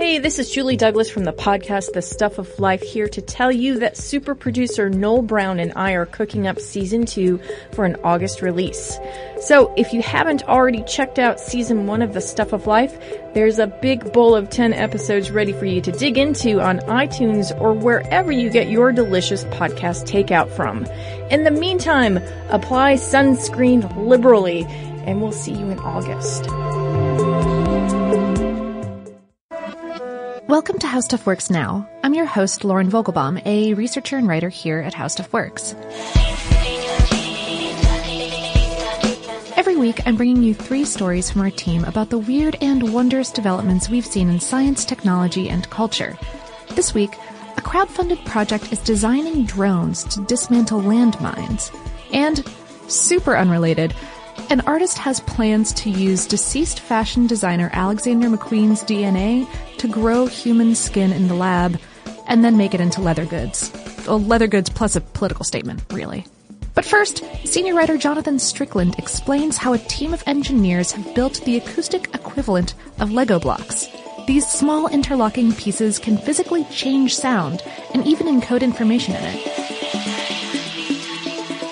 Hey, this is Julie Douglas from the podcast The Stuff of Life here to tell you that super producer Noel Brown and I are cooking up season two for an August release. So if you haven't already checked out season one of The Stuff of Life, there's a big bowl of 10 episodes ready for you to dig into on iTunes or wherever you get your delicious podcast takeout from. In the meantime, apply sunscreen liberally and we'll see you in August. Welcome to How Stuff Works Now. I'm your host, Lauren Vogelbaum, a researcher and writer here at How Stuff Works. Every week, I'm bringing you three stories from our team about the weird and wondrous developments we've seen in science, technology, and culture. This week, a crowd-funded project is designing drones to dismantle landmines. And, super unrelated, an artist has plans to use deceased fashion designer Alexander McQueen's DNA to grow human skin in the lab and then make it into leather goods. Well, leather goods plus a political statement, really. But first, senior writer Jonathan Strickland explains how a team of engineers have built the acoustic equivalent of Lego blocks. These small interlocking pieces can physically change sound and even encode information in it.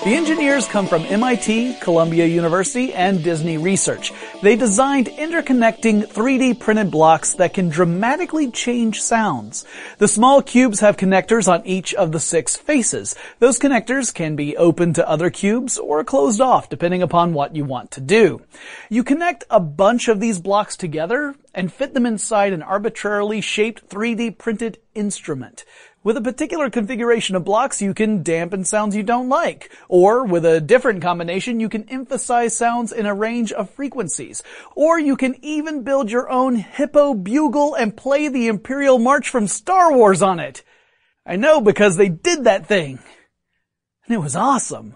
The engineers come from MIT, Columbia University, and Disney Research. They designed interconnecting 3D printed blocks that can dramatically change sounds. The small cubes have connectors on each of the six faces. Those connectors can be open to other cubes or closed off depending upon what you want to do. You connect a bunch of these blocks together and fit them inside an arbitrarily shaped 3D printed instrument. With a particular configuration of blocks, you can dampen sounds you don't like. Or with a different combination, you can emphasize sounds in a range of frequencies. Or you can even build your own hippo bugle and play the Imperial March from Star Wars on it. I know because they did that thing. And it was awesome.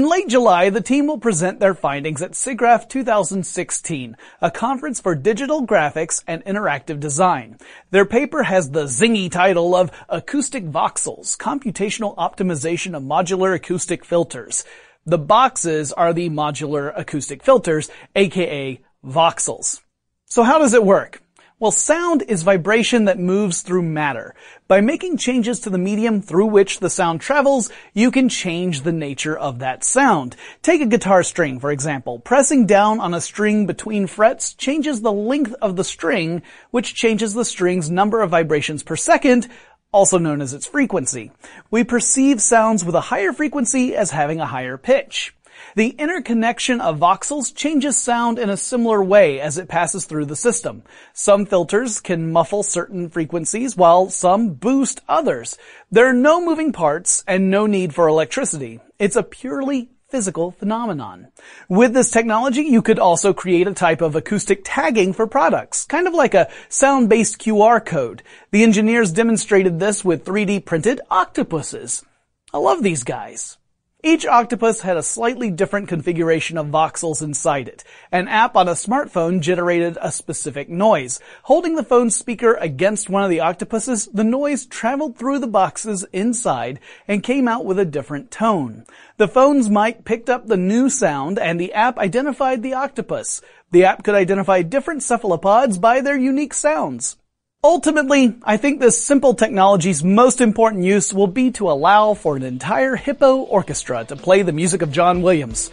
In late July, the team will present their findings at SIGGRAPH 2016, a conference for digital graphics and interactive design. Their paper has the zingy title of Acoustic Voxels, Computational Optimization of Modular Acoustic Filters. The boxes are the modular acoustic filters, aka voxels. So how does it work? Well, sound is vibration that moves through matter. By making changes to the medium through which the sound travels, you can change the nature of that sound. Take a guitar string, for example. Pressing down on a string between frets changes the length of the string, which changes the string's number of vibrations per second, also known as its frequency. We perceive sounds with a higher frequency as having a higher pitch. The interconnection of voxels changes sound in a similar way as it passes through the system. Some filters can muffle certain frequencies while some boost others. There are no moving parts and no need for electricity. It's a purely physical phenomenon. With this technology, you could also create a type of acoustic tagging for products, kind of like a sound-based QR code. The engineers demonstrated this with 3D printed octopuses. I love these guys. Each octopus had a slightly different configuration of voxels inside it. An app on a smartphone generated a specific noise. Holding the phone speaker against one of the octopuses, the noise traveled through the boxes inside and came out with a different tone. The phone's mic picked up the new sound and the app identified the octopus. The app could identify different cephalopods by their unique sounds. Ultimately, I think this simple technology's most important use will be to allow for an entire hippo orchestra to play the music of John Williams.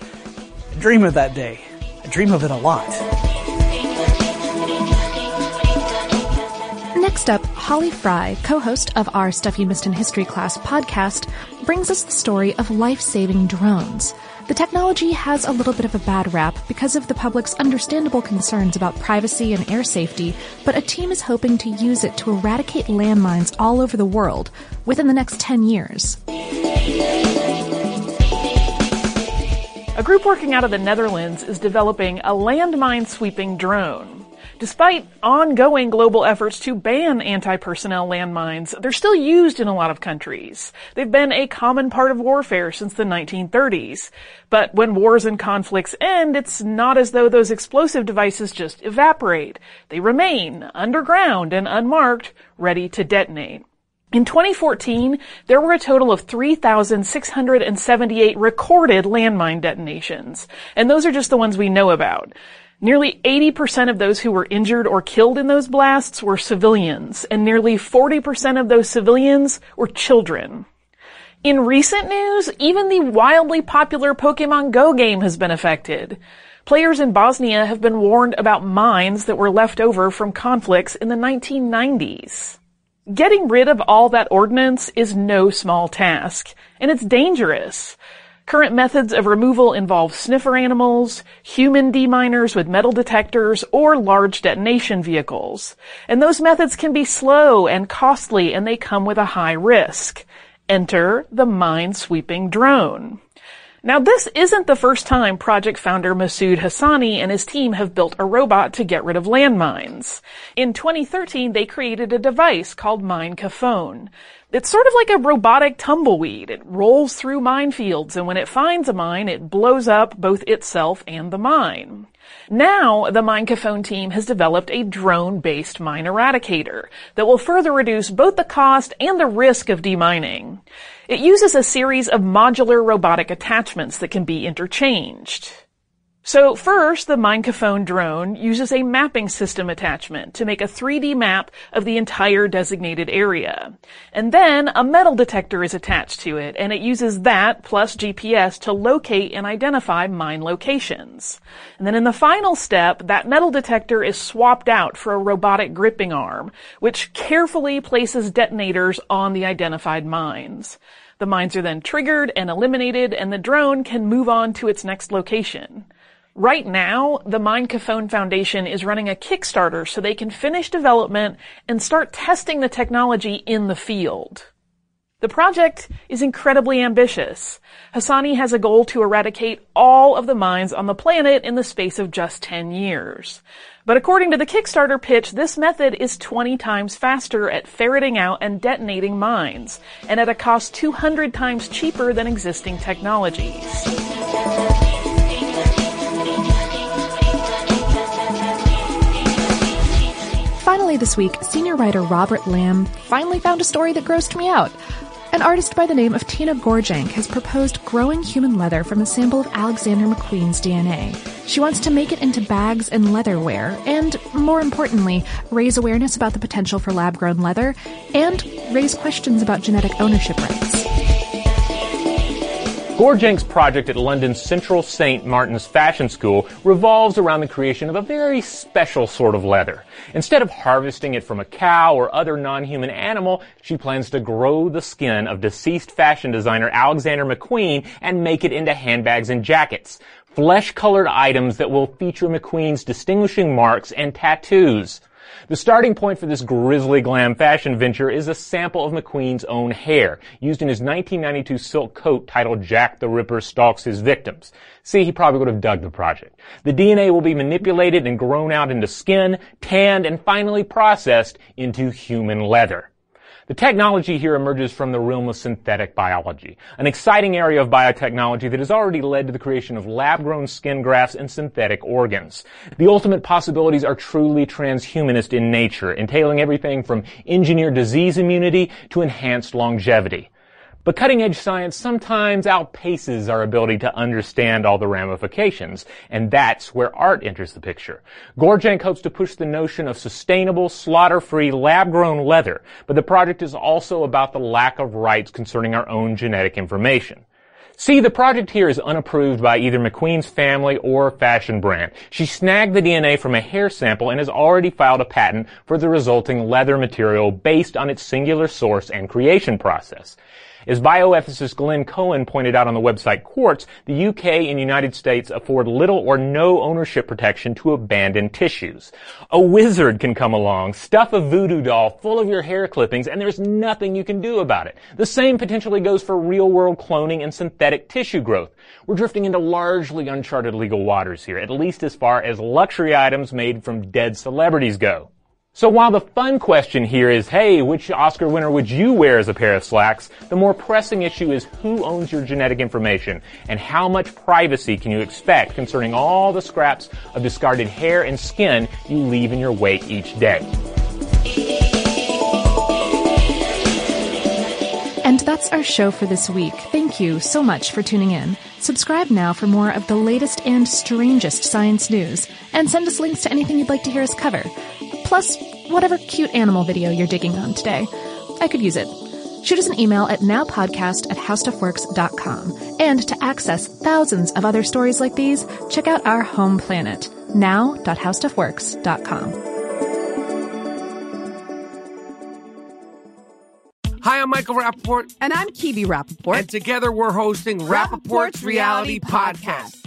I dream of that day. I dream of it a lot. Next up, Holly Fry, co-host of our Stuff You Missed in History class podcast, brings us the story of life-saving drones. The technology has a little bit of a bad rap because of the public's understandable concerns about privacy and air safety, but a team is hoping to use it to eradicate landmines all over the world within the next 10 years. A group working out of the Netherlands is developing a landmine sweeping drone. Despite ongoing global efforts to ban anti-personnel landmines, they're still used in a lot of countries. They've been a common part of warfare since the 1930s. But when wars and conflicts end, it's not as though those explosive devices just evaporate. They remain underground and unmarked, ready to detonate. In 2014, there were a total of 3,678 recorded landmine detonations. And those are just the ones we know about. Nearly 80% of those who were injured or killed in those blasts were civilians, and nearly 40% of those civilians were children. In recent news, even the wildly popular Pokemon Go game has been affected. Players in Bosnia have been warned about mines that were left over from conflicts in the 1990s. Getting rid of all that ordnance is no small task, and it's dangerous. Current methods of removal involve sniffer animals, human deminers with metal detectors, or large detonation vehicles. And those methods can be slow and costly and they come with a high risk. Enter the mine sweeping drone. Now this isn't the first time project founder Masoud Hassani and his team have built a robot to get rid of landmines. In 2013, they created a device called Mine Minekaphone. It's sort of like a robotic tumbleweed. It rolls through minefields, and when it finds a mine, it blows up both itself and the mine. Now, the Mine Kafon team has developed a drone-based mine eradicator that will further reduce both the cost and the risk of demining. It uses a series of modular robotic attachments that can be interchanged. So first, the Mine Kafon drone uses a mapping system attachment to make a 3D map of the entire designated area. And then a metal detector is attached to it, and it uses that plus GPS to locate and identify mine locations. And then in the final step, that metal detector is swapped out for a robotic gripping arm, which carefully places detonators on the identified mines. The mines are then triggered and eliminated, and the drone can move on to its next location. Right now, the Mine Kafon Foundation is running a Kickstarter so they can finish development and start testing the technology in the field. The project is incredibly ambitious. Hassani has a goal to eradicate all of the mines on the planet in the space of just 10 years. But according to the Kickstarter pitch, this method is 20 times faster at ferreting out and detonating mines, and at a cost 200 times cheaper than existing technologies. Finally this week, senior writer Robert Lamb finally found a story that grossed me out. An artist by the name of Tina Gorjanc has proposed growing human leather from a sample of Alexander McQueen's DNA. She wants to make it into bags and leatherware, and more importantly, raise awareness about the potential for lab grown leather, and raise questions about genetic ownership rights. Gorjanc's project at London's Central St. Martin's Fashion School revolves around the creation of a very special sort of leather. Instead of harvesting it from a cow or other non-human animal, she plans to grow the skin of deceased fashion designer Alexander McQueen and make it into handbags and jackets. Flesh-colored items that will feature McQueen's distinguishing marks and tattoos. The starting point for this grisly glam fashion venture is a sample of McQueen's own hair, used in his 1992 silk coat titled Jack the Ripper Stalks His Victims. See, he probably would have dug the project. The DNA will be manipulated and grown out into skin, tanned, and finally processed into human leather. The technology here emerges from the realm of synthetic biology, an exciting area of biotechnology that has already led to the creation of lab-grown skin grafts and synthetic organs. The ultimate possibilities are truly transhumanist in nature, entailing everything from engineered disease immunity to enhanced longevity. But cutting edge science sometimes outpaces our ability to understand all the ramifications, and that's where art enters the picture. Gorjanc hopes to push the notion of sustainable, slaughter-free, lab-grown leather, but the project is also about the lack of rights concerning our own genetic information. See, the project here is unapproved by either McQueen's family or fashion brand. She snagged the DNA from a hair sample and has already filed a patent for the resulting leather material based on its singular source and creation process. As bioethicist Glenn Cohen pointed out on the website Quartz, the UK and United States afford little or no ownership protection to abandoned tissues. A wizard can come along, stuff a voodoo doll full of your hair clippings, and there's nothing you can do about it. The same potentially goes for real world cloning and synthetic tissue growth. We're drifting into largely uncharted legal waters here, at least as far as luxury items made from dead celebrities go. So while the fun question here is, hey, which Oscar winner would you wear as a pair of slacks? The more pressing issue is who owns your genetic information and how much privacy can you expect concerning all the scraps of discarded hair and skin you leave in your wake each day. And that's our show for this week. Thank you so much for tuning in. Subscribe now for more of the latest and strangest science news, and send us links to anything you'd like to hear us cover. Plus, whatever cute animal video you're digging on today. I could use it. Shoot us an email at nowpodcast at howstuffworks.com. And to access thousands of other stories like these, check out our home planet, now.howstuffworks.com. Hi, I'm Michael Rappaport. And I'm Kibi Rappaport. And together we're hosting Rappaport's, Reality, Podcast. We